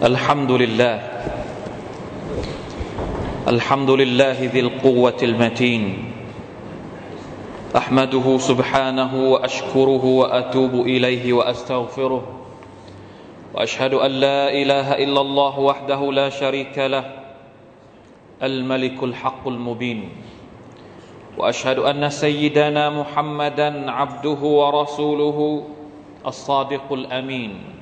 الحمد لله. الحمد لله ذي القوة المتين. أحمده سبحانه وأشكره وأتوب إليه وأستغفره. وأشهد أن لا إله إلا الله وحده لا شريك له. الملك الحق المبين. وأشهد أن سيدنا محمدا عبده ورسوله الصادق الأمين.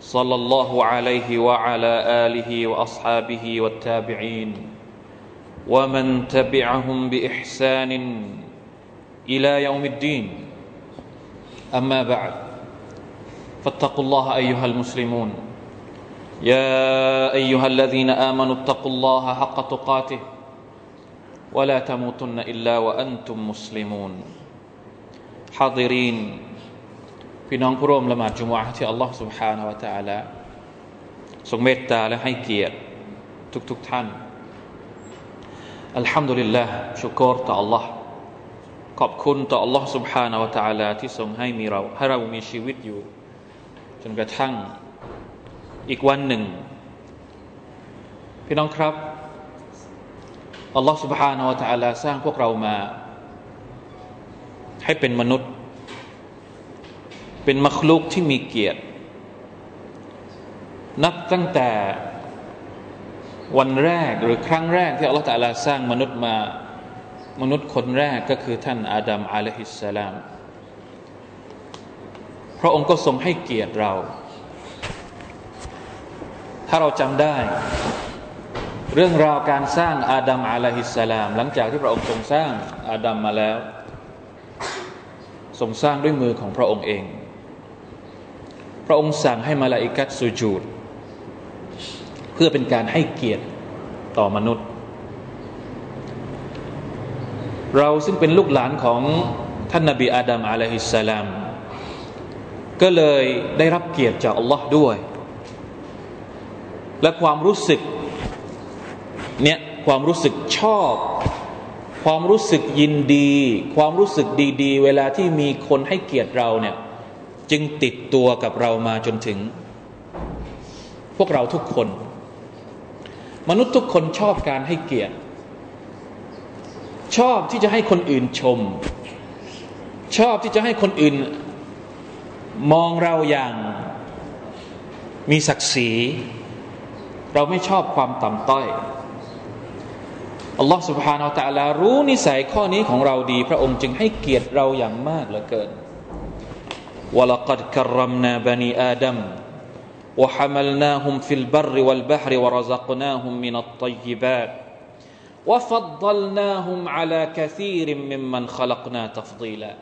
صلى الله عليه وعلى آله وأصحابه والتابعين ومن تبعهم بإحسان إلى يوم الدين. أما بعد فاتقوا الله أيها المسلمون. يا أيها الذين آمنوا اتقوا الله حق تقاته ولا تموتن إلا وأنتم مسلمون. حاضرين. พี่น้องผู้ร่วมละหมาดจุมวะที่อัลลอฮ์ سبحانه และ تعالى ทรงเมตตาและให้เกียรติทุกๆทท่านอัลฮัมดุลิลลาห์ชุกรต่อ Allah ขอบคุณต่อ Allah سبحانه และ تعالى ที่ทรงให้มีเราให้เรามีชีวิตอยู่ จนกระทั่งอีกวันหนึ่ง พี่น้องครับอัลลอฮ์ سبحانه และ تعالى สร้างพวกเรามา ให้เป็นมนุษย์ เป็นมัคลุกที่มีเกียรติ นับตั้งแต่วันแรกหรือครั้งแรกที่อัลลอฮฺตะลาสร้างมนุษย์มามนุษย์คนแรกก็คือท่านอาดัมอะลัยฮิสสลาม พระองค์ก็ทรงให้เกียรติเรา ถ้าเราจำได้ เรื่องราวการสร้างอาดัมอะลัยฮิสสลาม หลังจากที่พระองค์ทรงสร้างอาดัมมาแล้ว ทรงสร้างด้วยมือของพระองค์เอง พระองค์สั่งให้มาลาอิกัตสุจูดเพื่อเป็นการให้เกียรติต่อมนุษย์ เราซึ่งเป็นลูกหลานของท่านนบีอาดัมอะลัยฮิสสลามก็เลยได้รับเกียรติจากอัลลอฮ์ด้วย และความรู้สึกเนี่ยความรู้สึกชอบ ความรู้สึกยินดี ความรู้สึกดี ๆ เวลาที่มีคนให้เกียรติเราเนี่ย จึงติดตัวกับเรามาจนถึง พวกเราทุกคน มนุษย์ทุกคนชอบการให้เกียรติ ชอบที่จะให้คนอื่นชม ชอบที่จะให้คนอื่น มองเราอย่างมีศักดิ์ศรี เราไม่ชอบความต่ำต้อยอัลลอฮฺ سبحانه และ تعالى รู้นิสัยข้อนี้ของเราดี พระองค์จึงให้เกียรติเราอย่างมากเหลือเกิน ولقد كرمنا بني آدم وحملناهم في البر والبحر ورزقناهم من الطيبات وفضلناهم على كثير ممن خلقنا تفضيلا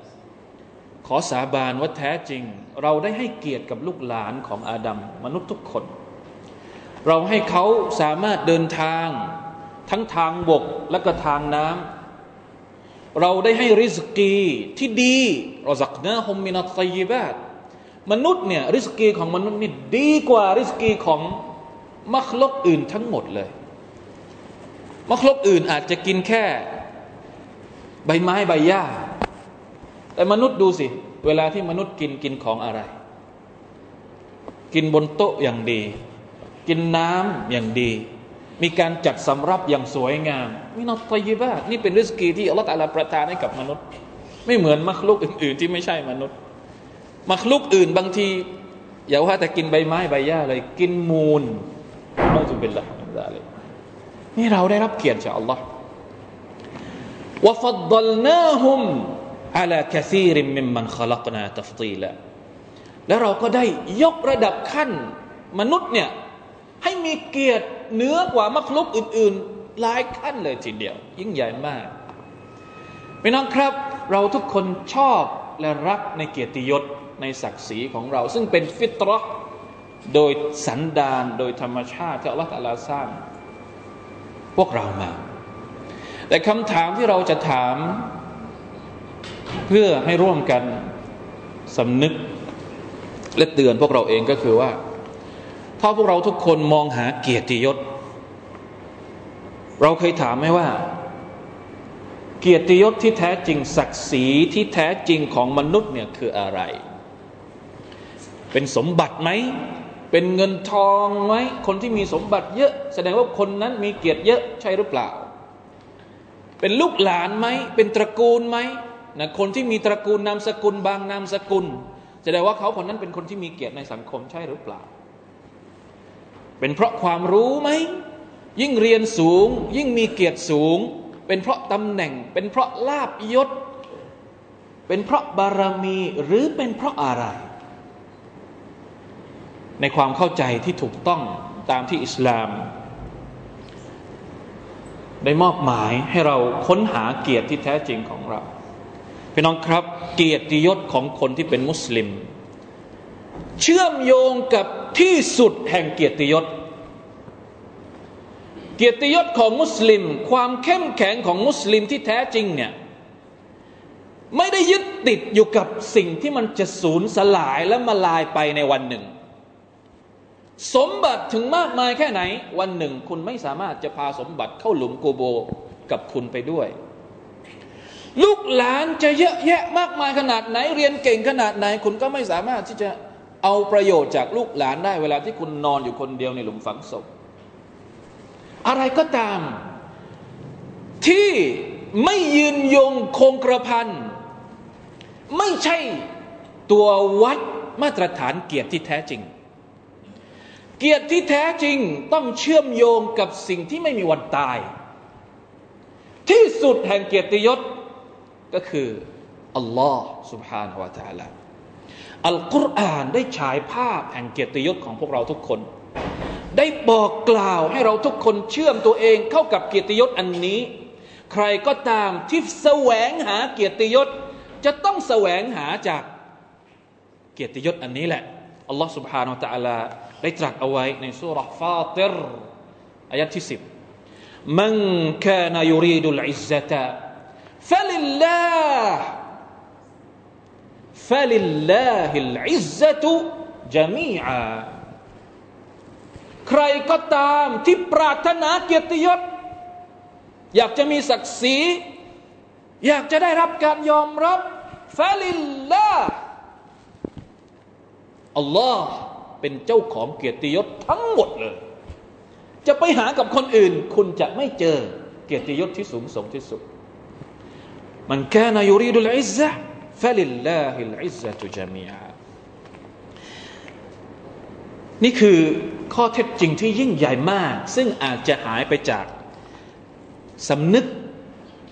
ขอสาบานว่าแท้จริง เราได้ให้เกียรติกับลูกหลานของอาดัมมนุษย์ทุกคน เราให้เขาสามารถเดินทางทั้งทางบกและก็ทางน้ำ เราได้ให้ริสกีที่ดีเรอซักนะฮุมมินัตไยบาตมนุษย์เนี่ยริสกีของมนุษย์นี่ดีกว่าริสกีของมัคลกอื่นทั้งหมดเลย มัคลกอื่นอาจจะกินแค่ ใบไม้ใบหญ้า แต่มนุษย์ดูสิ เวลาที่มนุษย์กินกินของอะไร กินบนโต๊ะอย่างดี กินน้ำอย่างดี มีการจัดสำรับอย่างสวยงามมินอตยิบะนี่เป็นริสกีที่อัลลอฮฺตาลาประทานให้กับมนุษย์ ไม่เหมือนมักลุกอื่น ๆ ที่ไม่ใช่มนุษย์ มักลุกอื่นบางที อย่าว่าแต่กินใบไม้ใบหญ้าเลยกินมูลเราจะเป็นละอะไรนี่เราได้รับเกียรติจากอัลลอฮ์วฟัดดลนาฮุมอาลาคซีริมมิมมันขลักนาตัฟตีละแล้วเราก็ได้ยกระดับขั้น มนุษย์เนี่ยให้มีเกียรติ เหนือกว่ามักลุกอื่น ๆ หลายขั้นเลยทีเดียว ยิ่งใหญ่มากพี่น้องครับ เราทุกคนชอบและรักในเกียรติยศในศักดิ์ศรีของเรา ซึ่งเป็นฟิตรห์โดยสันดานโดยธรรมชาติที่อัลลอฮฺลาสร้าง พวกเรามา แต่คำถามที่เราจะถาม เพื่อให้ร่วมกันสำนึกและเตือนพวกเราเองก็คือว่า ถ้าพวกเราทุกคนมองหาเกียรติยศ เราเคยถามไหมว่า เกียรติยศที่แท้จริงศักดิ์ศรีที่แท้จริงของมนุษย์เนี่ยคืออะไร เป็นสมบัติไหม เป็นเงินทองไหมคนที่มีสมบัติเยอะ แสดงว่าคนนั้นมีเกียรติเยอะใช่หรือเปล่า เป็นลูกหลานไหม เป็นตระกูลไหมนะคนที่มีตระกูลนามสกุลบางนามสกุลแสดงว่าเขาคนนั้นเป็นคนที่มีเกียรติในสังคมใช่หรือเปล่า เป็นเพราะความรู้ไหม ยิ่งเรียนสูง ยิ่งมีเกียรติสูง เป็นเพราะตำแหน่ง เป็นเพราะลาบยศ เป็นเพราะบารมีหรือเป็นเพราะอะไร ในความเข้าใจที่ถูกต้องตามที่อิสลาม ได้มอบหมายให้เราค้นหาเกียรติที่แท้จริงของเราพี่น้องครับ เกียรติยศของคนที่เป็นมุสลิม เชื่อมโยงกับ ที่สุดแห่งเกียรติยศ เกียรติยศของมุสลิม ความเข้มแข็งของมุสลิมที่แท้จริงเนี่ยไม่ได้ยึดติดอยู่กับสิ่งที่มันจะสูญสลายและมาลายไปในวันหนึ่ง สมบัติถึงมากมายแค่ไหน วันหนึ่งคุณไม่สามารถจะพาสมบัติเข้าหลุมกูโบกับคุณไปด้วย ลูกหลานจะเยอะแยะมากมายขนาดไหน เรียนเก่งขนาดไหน คุณก็ไม่สามารถที่จะ เอาประโยชน์จากลูกหลานได้เวลาที่คุณนอนอยู่คนเดียวในหลุมฝังศพอะไรก็ตาม ที่ไม่ยืนยงคงกระพันไม่ใช่ตัววัดมาตรฐานเกียรติที่แท้จริง เกียรติที่แท้จริงต้องเชื่อมโยงกับสิ่งที่ไม่มีวันตาย ที่สุดแห่งเกียรติยศก็คืออัลลอฮ์ سبحانه และ تعالى อัลกุรอานได้ฉายภาพแห่งเกียรติยศของพวกเราทุกคนได้บอกกล่าวให้เราทุกคนเชื่อมตัวเองเข้ากับเกียรติยศอันนี้ ใครก็ตามที่แสวงหาเกียรติยศ จะต้องแสวงหาจากเกียรติยศอันนี้แหละอัลลอฮ์ سبحانه และ تعالى ได้ตรัสเอาไว้ในสุรฟาติรอายะที่สิบมันกานยู ฟะลิลลาฮิลอิซซะตุจามีอาใครก็ตามที่ปรารถนาเกียรติยศ อยากจะมีศักดิ์ศรี อยากจะได้รับการยอมรับฟะลิลลาอัลลอฮ์เป็นเจ้าของเกียรติยศทั้งหมดเลย จะไปหากับคนอื่น คุณจะไม่เจอเกียรติยศที่สูงส่งที่สุด من كان يريد العزة فلله العزة جميعا นี่คือข้อเท็จจริงที่ยิ่งใหญ่มาก ซึ่งอาจจะหายไปจากสำนึก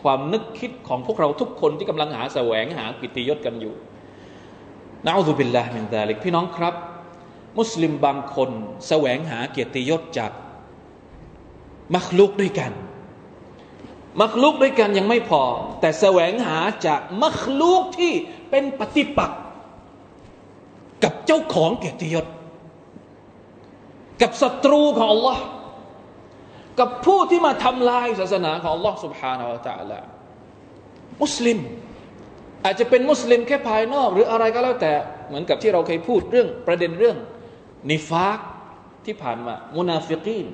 ความนึกคิดของพวกเราทุกคนที่กำลังหาแสวงหาเกียรติยศกันอยู่نعوذ بالله من ذلك พี่น้องครับ มุสลิมบางคนแสวงหาเกียรติยศจากมักลุกด้วยกัน มักลุกด้วยกันยังไม่พอ แต่แสวงหาจากมักลุกที่เป็นปฏิปักษ์กับเจ้าของเกียรติยศกับศัตรูของ Allah กับผู้ที่มาทำลายศาสนาของ Allah سبحانه และ تعالى มุสลิม อาจจะเป็นมุสลิมแค่ภายนอก หรืออะไรก็แล้วแต่เหมือนกับที่เราเคยพูดเรื่องประเด็นเรื่อง นิฟากที่ผ่านมา มุนาฟิกีน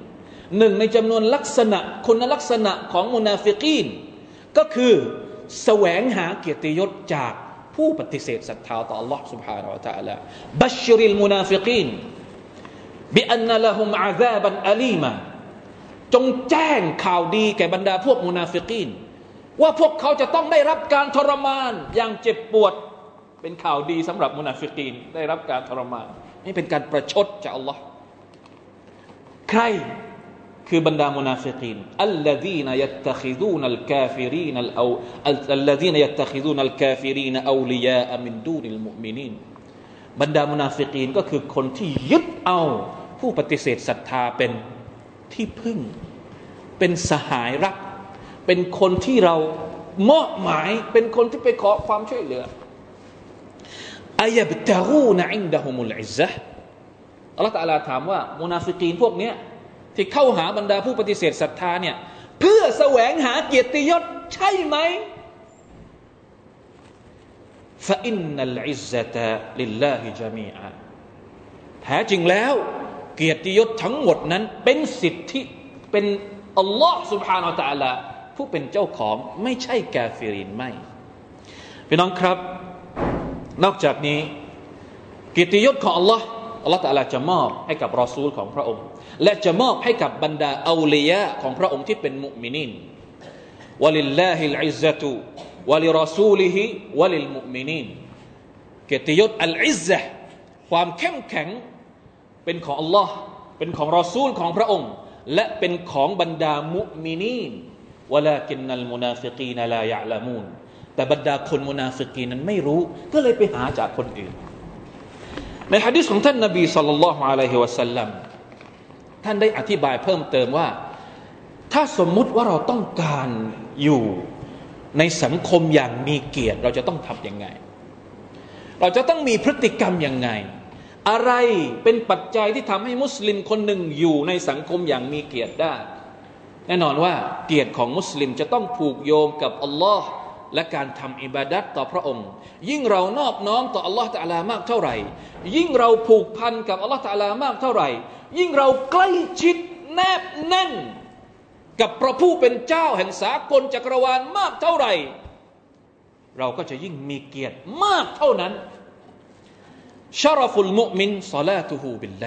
หนึ่งในจำนวนลักษณะคุณลักษณะของมุนาฟิกีนก็คือแสวงหาเกียรติยศจากผู้ปฏิเสธศรัทธาต่อ Allah سبحانه และ تعالى บัชริลมุนาฟิกีนบิอันนัละฮุมอาซาบันอาลีมาจงแจ้งข่าวดีแก่บรรดาพวกมุนาฟิกีนว่าพวกเขาจะต้องได้รับการทรมานอย่างเจ็บปวดเป็นข่าวดีสำหรับมุนาฟิกีนได้รับการทรมานนี่เป็นการประชดจากอัลลอฮ์ใคร คือบรรดามุนาฟิกีนالذين يتخذون الكافرين الأو الذين يتخذون الكافرين أولياء من دون المؤمنين บรรดามุนาฟิกีนก็คือคนที่ยึดเอาผู้ปฏิเสธศรัทธาเป็นที่พึ่ง เป็นสหายรัก เป็นคนที่เรามอบหมายเป็นคนที่ไปขอความช่วยเหลือأيبتغون عندهم العزة อัลลอฮฺตะลาถามว่ามุนาฟิกีนพวกนี้ ที่เข้าหาบรรดาผู้ปฏิเสธศรัทธาเนี่ยเพื่อแสวงหาเกียรติยศใช่ไหมฟาอินนัลอิซซะตะลิลลาฮิจามีอาแท้จริงแล้วเกียรติยศทั้งหมดนั้นเป็นสิทธิเป็นอัลลอฮ์ سبحانه และ تعالى ผู้เป็นเจ้าของไม่ใช่กาฟิรินไม่พี่น้องครับ นอกจากนี้เกียรติยศของอัลลอฮ์ อัลลอฮฺตะลาจะมอบให้กับรอซูลของพระองค์ และจะมอบให้กับบรรดาเอาลิยาอ์ของพระองค์ที่เป็นมุมินินولله العزة ولرسوله وللمؤمنين เกียรติยศ العزة ความเข้มแข็งเป็นของอัลลอฮ์เป็นของรอซูลของพระองค์ และเป็นของบรรดามุมินีนولكن المنافقين لا يعلمون แต่บรรดาคนมุนาฟิกีนนั้นไม่รู้ ก็เลยไปหาจากคนอื่น ในฮะดิษของท่านนบีصلى الله عليه وسلم ท่านได้อธิบายเพิ่มเติมว่า ถ้าสมมุติว่าเราต้องการอยู่ในสังคมอย่างมีเกียรติ เราจะต้องทำยังไง เราจะต้องมีพฤติกรรมยังไง อะไรเป็นปัจจัยที่ทำให้มุสลิมคนหนึ่งอยู่ในสังคมอย่างมีเกียรติได้ แน่นอนว่าเกียรติของมุสลิมจะต้องผูกโยงกับอัลลอฮ์ และการทำอิบาดัตต่อพระองค์ ยิ่งเรานอบน้อมต่ออัลลอฮฺตะลามากเท่าไหร่ ยิ่งเราผูกพันกับอัลลอฮฺตะลามากเท่าไหร่ ยิ่งเราใกล้ชิดแนบแน่น กับพระผู้เป็นเจ้าแห่งสากลจักรวาลมากเท่าไหร่ เราก็จะยิ่งมีเกียรติมากเท่านั้นชารฟุลมุมินซาลาตุฮูบิลไล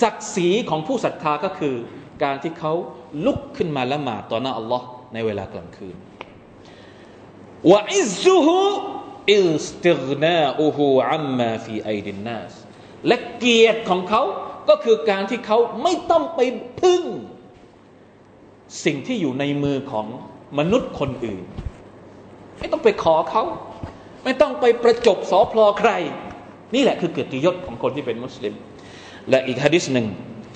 ศักดิ์ศรีของผู้ศรัทธาก็คือ การที่เขาลุกขึ้นมาละหมาดต่อหน้าอัลลอฮ์ในเวลากลางคืน ว่าอิซุฮุอิสติกนาอูฮูอัมมาฟีไอดนนาสและเกียรติของเขาก็คือการที่เขาไม่ต้องไปพึ่ง สิ่งที่อยู่ในมือของมนุษย์คนอื่น ไม่ต้องไปขอเขา ไม่ต้องไปประจบสอพลอใคร นี่แหละคือเกียรติยศของคนที่เป็นมุสลิม และอีกฮะดิษหนึ่ง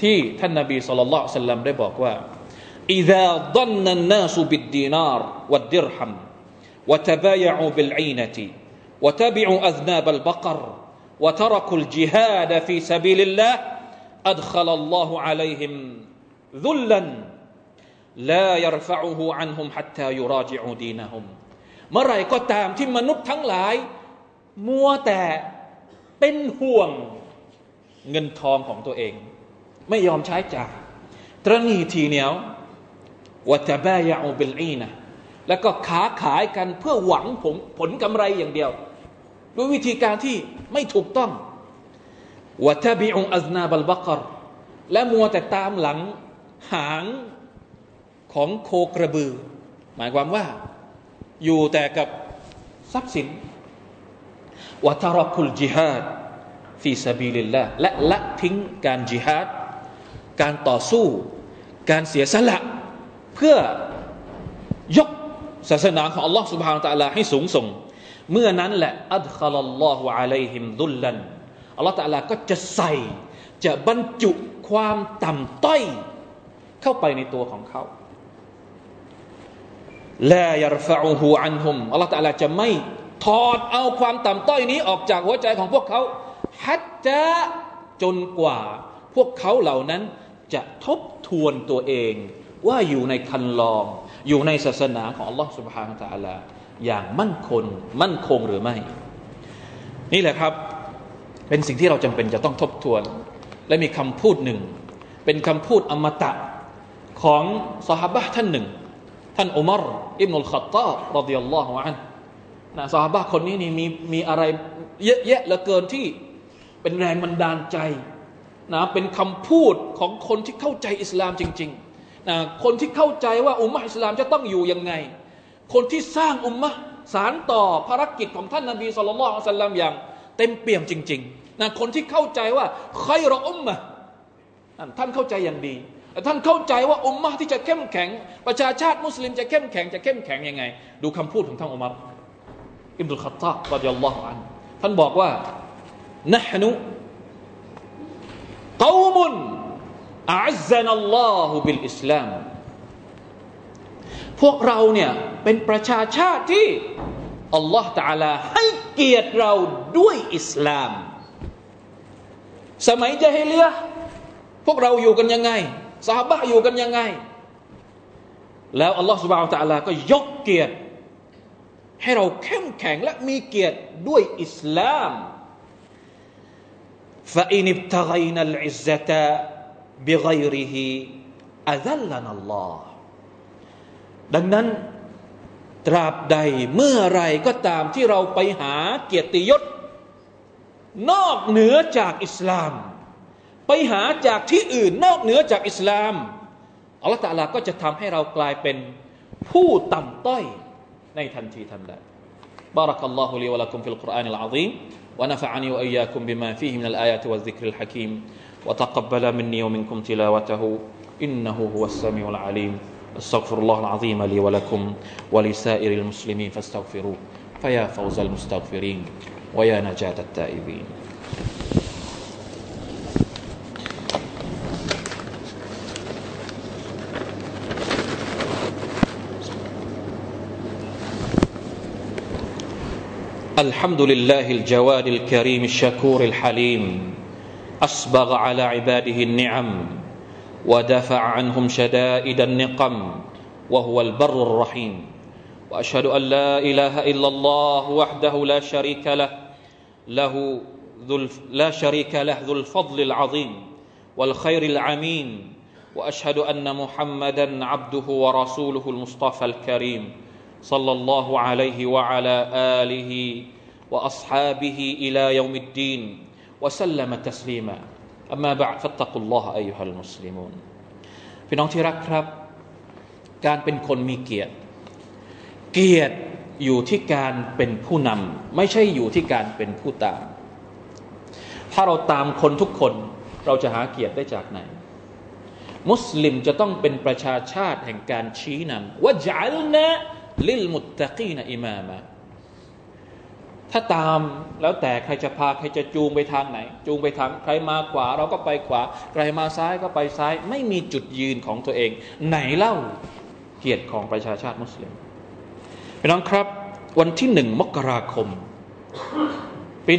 ที่ท่านนาบีสุลต่านได้บอกว่าอิดะดันนันนาสุบิดดีนารวัดดิรฮัม وتبايعوا بالعينة وتبعوا أذناب البقر وتركوا الجهاد في سبيل الله أدخل الله عليهم ذلا لا يرفعه عنهم حتى يراجعوا دينهم เมื่อไรก็ตามที่มนุษย์ทั้งหลาย มัวแต่เป็นห่วงเงินทองของตัวเอง ไม่ยอมใช้จ่ายตรณีทีเหนียววัตบายาอุบิลอีนะ แล้วก็ค้าขายกันเพื่อหวังผลผลกำไรอย่างเดียว ด้วยวิธีการที่ไม่ถูกต้องวะทบิอุอัซนาบัลบักรและมัวแต่ตามหลังหางของโคกระบือ หมายความว่าอยู่แต่กับทรัพย์สินวะทารคุลจิฮาดฟีซาบีลิลละและละทิ้งการจิฮาดการต่อสู้ การเสียสละ เพื่อยก ศาสนาของอัลลอฮ์ سبحانه และ تعالى ให้สูงส่ง เมื่อนั้นแหละอัลคัลลอฮุอะลัยฮิมดุลลันอัลลอฮ์ تعالى ก็จะใส่จะบรรจุความต่ำต้อย เข้าไปในตัวของเขาลายรฟะอูฮูอันฮุมอัลลอฮ์ تعالى จะไม่ถอดเอาความต่ำต้อยนี้ออกจากหัวใจของพวกเขาฮัตจะจนกว่าพวกเขาเหล่านั้นจะทบทวนตัวเองว่าอยู่ในคันลอง อยู่ในศาสนาของอัลลอฮ์ سبحانه และ تعالى อย่างมั่นคงมั่นคงหรือไม่ นี่แหละครับ เป็นสิ่งที่เราจำเป็นจะต้องทบทวน และมีคำพูดหนึ่ง เป็นคำพูดอมตะของสหบะท่านหนึ่ง ท่านอุมารอิบนุลขัตตาบรดิยัลลอฮุอันนะสหบะคนนี้นี่มีมีอะไรเยอะแยะเหลือเกินที่เป็นแรงบันดาลใจนะเป็นคำพูดของคนที่เข้าใจอิสลามจริง ๆนะ คนที่เข้าใจว่าอุมมะอิสลามจะต้องอยู่ยังไง คนที่สร้างอุมมะสารต่อภารกิจของท่านนาบีสุลต่านสัลลัมอย่างเต็มเปี่ยมจริงๆนะคนที่เข้าใจว่าใครรออุมมะท่านเข้าใจอย่างดีท่านเข้าใจว่าอุมมะที่จะเข้มแข็ง ประชาชาติมุสลิมจะเข้มแข็งจะเข้มแข็งยังไง ดูคำพูดของท่านอุมารอิบนุลขัตตาบรดิยัลลอฮุอันท่านบอกว่านะฮนุกอมุน อัลซานัลลอฮุบิลอิสลามพวกเราเนี่ยเป็นประชาชาติที่อัลลอฮ์ตาลาให้เกียรติเราด้วยอิสลาม สมัยจะให้เลียพวกเราอยู่กันยังไงสาบะอยู่กันยังไง แล้วอัลลอฮ์สุบฮาวตะลาก็ยกเกียรติ ให้เราเข้มแข็งและมีเกียรติด้วยอิสลาม فإن ابتغينا العزة بغيره أذلنا الله ดังนั้น ตราบใดเมื่อไรก็ตามที่เราไปหาเกียรติยศ นอกเหนือจากอิสลาม ไปหาจากที่อื่นนอกเหนือจากอิสลามอัลลอฮฺตาลาก็จะทำให้เรากลายเป็นผู้ต่ำต้อยในทันทีทันใด بارك الله لي ولكم في القرآن العظيم ونفعني وإياكم بما فيه من الآيات والذكر الحكيم وتقبل مني ومنكم تلاوته. إنه هو السميع العليم. أستغفر الله العظيم لي ولكم ولسائر المسلمين فاستغفروه. فيا فوز المستغفرين ويا نجاة التائبين. الحمد لله الجواد الكريم الشكور الحليم. اسبغ على عباده النعم ودافع عنهم شدائد النقم وهو البر الرحيم. وأشهد أن لا إله إلا الله وحده لا شريك له له ذو لا شريك له ذو الفضل العظيم والخير العميم. وأشهد أن محمدا عبده ورسوله المصطفى الكريم صلى الله عليه وعلى آله وأصحابه إلى يوم الدين. وسلم تسليما اما بعد فاتقوا الله ايها المسلمون พี่น้องที่รักครับ การเป็นคนมีเกียรติ เกียรติอยู่ที่การเป็นผู้นำไม่ใช่อยู่ที่การเป็นผู้ตาม ถ้าเราตามคนทุกคนเราจะหาเกียรติได้จากไหน มุสลิมจะต้องเป็นประชาชาติแห่งการชี้นำว่าจัลนะลิลมุตตะกีนอิมามะ ถ้าตามแล้วแต่ใครจะพาใครจะจูงไปทางไหน จูงไปทางใครมาขวา เราก็ไปขวา ใครมาซ้ายก็ไปซ้าย ไม่มีจุดยืนของตัวเอง ไหนเล่าเกียรติของประชาชาติมุสลิมพี่น้องครับ วันที่หนึ่งมกราคม ปี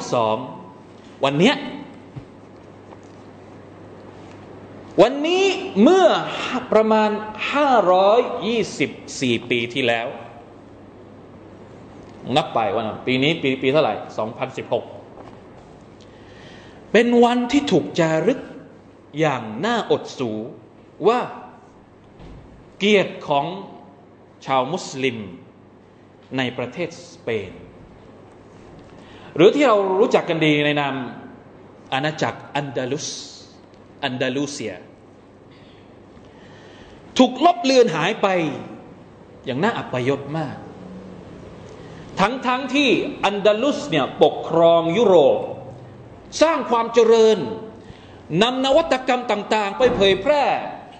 1492 วันเนี้ยวันนี้เมื่อประมาณ 524 ปีที่แล้ว นับไปวันปีนี้ปีปีเท่าไหร่ 2016 เป็นวันที่ถูกจารึกอย่างน่าอดสูว่าเกียรติของชาวมุสลิมในประเทศสเปน หรือที่เรารู้จักกันดีในนามอาณาจักรอันดาลุสอันดาลูเซีย ถูกลบเลือนหายไปอย่างน่าอับยศมาก ทั้งทั้งที่อันดาลุสเนี่ยปกครองยุโรป สร้างความเจริญนำนวัตกรรมต่าง ๆ ไปเผยแพร่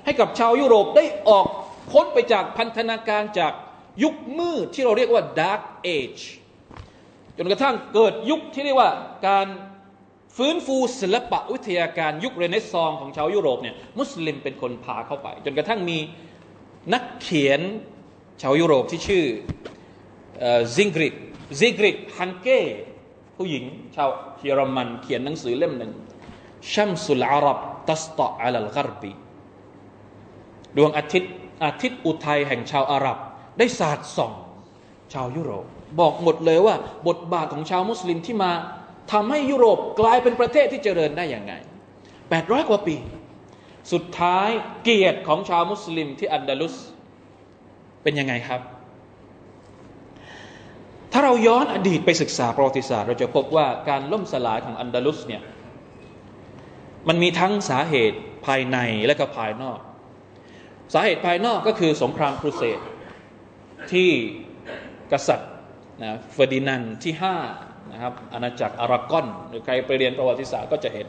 ให้กับชาวยุโรปได้ออกพ้นไปจากพันธนาการจากยุคมืดที่เราเรียกว่า Dark Age จนกระทั่งเกิดยุคที่เรียกว่าการฟื้นฟูศิลปะวิทยาการยุคเรเนซองของชาวยุโรปเนี่ยมุสลิมเป็นคนพาเข้าไป จนกระทั่งมีนักเขียนชาวยุโรปที่ชื่อ ซิงกริดซิงกริดฮันเก้ผู้หญิง ชาวเยอรมันเขียนหนังสือเล่มหนึ่งชัมสุลอารับตัสตออัลลกรบีดวงอาทิตย์อาทิตย์อุทัยแห่งชาวอาหรับ ได้สาดส่อง ชาวยุโรป บอกหมดเลยว่า บทบาทของชาวมุสลิมที่มาทำให้ยุโรปกลายเป็นประเทศที่เจริญได้อย่างไง 800 กว่าปี สุดท้ายเกียรติของชาวมุสลิมที่อันดาลุสเป็นยังไงครับ ถ้าเราย้อนอดีตไปศึกษาประวัติศาสตร์เราจะพบว่าการล่มสลายของอันดาลุสเนี่ยมันมีทั้งสาเหตุภายในและก็ภายนอก สาเหตุภายนอกก็คือสงครามครูเสดที่กษัตริย์นะเฟอร์ดินานที่ห้านะครับอาณาจักรอารากอนหรือใครไปเรียนประวัติศาสตร์ก็จะเห็น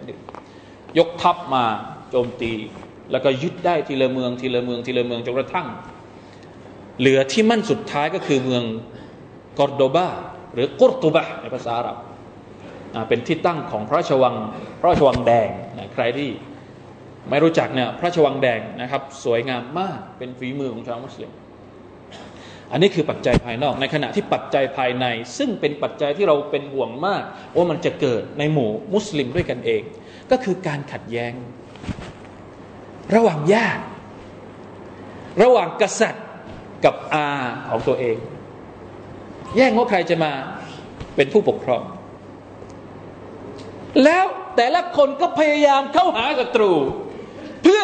ยกทัพมาโจมตี แล้วก็ยึดได้ทีละเมืองทีละเมืองทีละเมืองจนกระทั่ง เหลือที่มั่นสุดท้ายก็คือเมือง กอร์โดบาหรือกุรตุบะในภาษาอาหรับเป็นที่ตั้งของพระราชวังพระราชวังแดงนะใครที่ไม่รู้จักเนี่ยพระราชวังแดงนะครับ สวยงามมากเป็นฝีมือของชาวมุสลิมอันนี้คือปัจจัยภายนอก ในขณะที่ปัจจัยภายใน ซึ่งเป็นปัจจัยที่เราเป็นห่วงมาก ว่ามันจะเกิดในหมู่มุสลิมด้วยกันเอง ก็คือการขัดแย้ง ระหว่างญาติระหว่างกษัตริย์กับอาของตัวเอง แย่งว่าใครจะมาเป็นผู้ปกครอง แล้วแต่ละคนก็พยายามเข้าหาศัตรู เพื่อ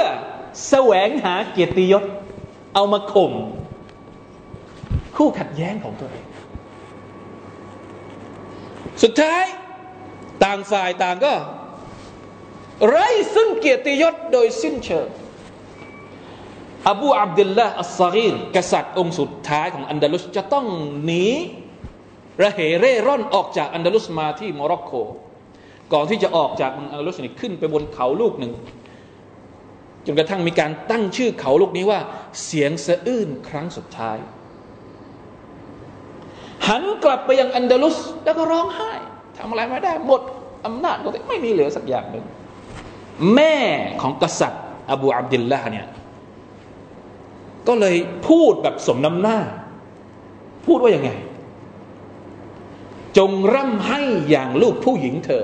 แสวงหาเกียรติยศ เอามาข่มคู่ขัดแย้งของตัวเอง สุดท้ายต่างฝ่ายต่างก็ ไร้ซึ่งเกียรติยศโดยสิ้นเชิง อบูอับดุลลอฮฺอัสซอฆีรกษัตริย์องค์สุดท้ายของอันดาลุสจะต้องหนีระเหเร่ร่อนออกจากอันดาลุสมาที่โมร็อกโก ก่อนที่จะออกจากอันดาลุสนี่ขึ้นไปบนเขาลูกหนึ่งจนกระทั่งมีการตั้งชื่อเขาลูกนี้ว่า เสียงสะอื้นครั้งสุดท้าย หันกลับไปยังอันดาลุสแล้วก็ร้องไห้ทำอะไรไม่ได้หมดอำนาจตัวเองไม่มีเหลือสักอย่างหนึ่งแม่ของกษัตริย์ อบูอับดิลละเนี่ย ก็เลยพูดแบบสมน้ำหน้า พูดว่ายังไง จงร่ำให้อย่างลูกผู้หญิงเธอ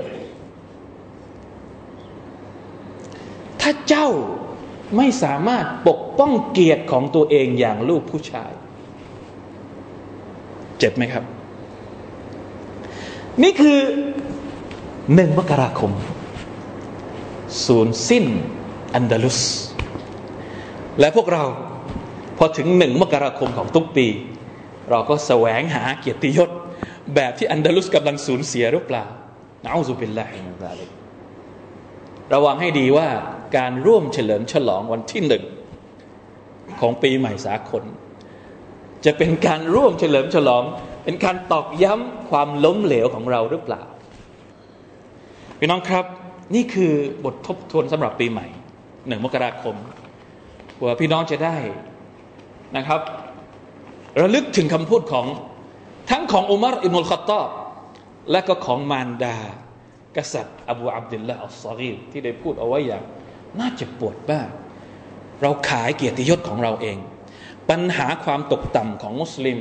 ถ้าเจ้าไม่สามารถปกป้องเกียรติของตัวเองอย่างลูกผู้ชาย เจ็บไหมครับ นี่คือหนึ่งมกราคม ศูนย์สิ้นอันดาลุส และพวกเรา พอถึงหนึ่งมกราคมของทุกปี เราก็แสวงหาเกียรติยศ แบบที่อันดาลุสกำลังสูญเสียหรือเปล่าنعوذ بالله من ذلك ระวังให้ดีว่าการร่วมเฉลิมฉลองวันที่หนึ่งของปีใหม่สากลจะเป็นการร่วมเฉลิมฉลอง เป็นการตอกย้ำความล้มเหลวของเราหรือเปล่าพี่น้องครับ นี่คือบททบทวนสำหรับปีใหม่หนึ่งมกราคมเพื่อพี่น้องจะได้ นะครับ ระลึกถึงคำพูดของทั้งของอุมารอิมุลขตอบและก็ของมารดา กษัตริย์อบูอับดุลละอัลซารีที่ได้พูดเอาไว้อย่าง น่าจะปวดบ้างเราขายเกียรติยศของเราเอง ปัญหาความตกต่ำของมุสลิม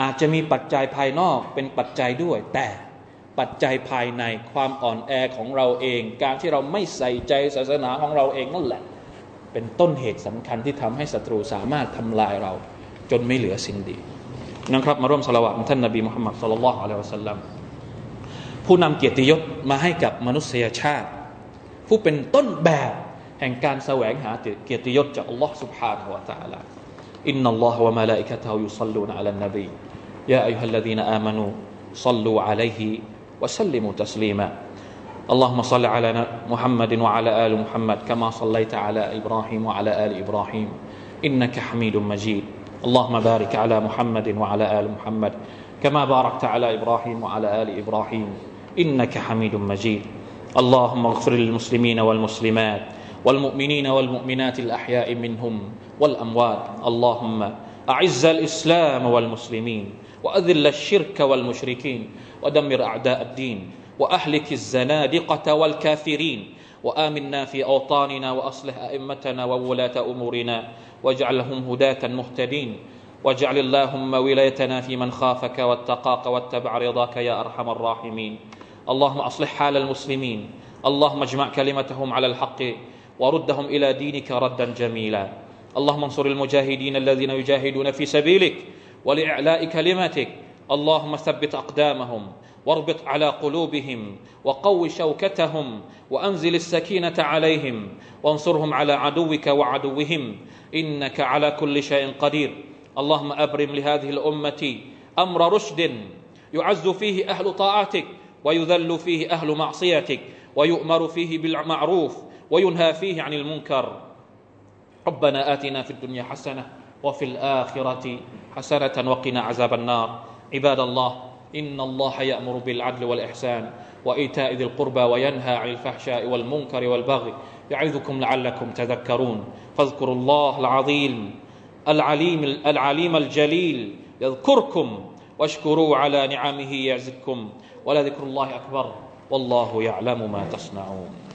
อาจจะมีปัจจัยภายนอกเป็นปัจจัยด้วย แต่ปัจจัยภายในความอ่อนแอของเราเอง การที่เราไม่ใส่ใจศาสนาของเราเองนั่นแหละ เป็นต้นเหตุสำคัญที่ทำให้ศัตรูสามารถทำลายเรา จนไม่เหลือสิ่งดีนะครับมาร่วมสละวะท่านนบีมุฮัมมัดสุลลัลลอฮุอะลัยฮิวะสัลลัมผู้นำเกียรติยศมาให้กับมนุษยชาติ ผู้เป็นต้นแบบแห่งการแสวงหาเกียรติยศจากอัลลอฮ์ سبحانه และ تعالى อินนัลลอฮฺวะมะลาอิกะตฮุยุศ็อลลูนอะลันนบียาอัยฮัลลซีนอามานูศ็อลลูอะลัยฮิวะซัลลิมุตัสลีมา اللهم صل على محمد وعلى آل محمد كما صليت على إبراهيم وعلى آل إبراهيم. إنك حميد مجيد. اللهم بارك على محمد وعلى آل محمد كما باركت على إبراهيم وعلى آل إبراهيم. إنك حميد مجيد. اللهم اغفر للمسلمين والمسلمات والمؤمنين والمؤمنات الأحياء منهم والأموات. اللهم أعز الإسلام والمسلمين وأذل الشرك والمشركين ودمر أعداء الدين. وأهلك الزنادقة والكافرين. وآمنا في أوطاننا وأصلح أئمتنا وولاة أمورنا. واجعلهم هداة مهتدين. واجعل اللهم ولايتنا في من خافك واتقاك واتبع رضاك يا أرحم الراحمين. اللهم أصلح حال المسلمين. اللهم اجمع كلمتهم على الحق وردهم إلى دينك ردا جميلا. اللهم انصر المجاهدين الذين يجاهدون في سبيلك ولإعلاء كلمتك. اللهم ثبت أقدامهم واربط على قلوبهم وقو شوكتهم وأنزل السكينة عليهم وانصرهم على عدوك وعدوهم إنك على كل شيء قدير. اللهم أبرم لهذه الأمة أمر رشد يعز فيه أهل طاعتك ويذل فيه أهل معصيتك ويؤمر فيه بالمعروف وينهى فيه عن المنكر. ربنا آتنا في الدنيا حسنة وفي الآخرة حسنة وقنا عذاب النار. عباد الله إن الله يأمر بالعدل والإحسان وإيتاء ذي القربى وينهى عن الفحشاء والمنكر والبغي يعظكم لعلكم تذكرون. فاذكروا الله العظيم العليم العليم الجليل يذكركم واشكروا على نعمه يعزكم ولذكر الله أكبر والله يعلم ما تصنعون.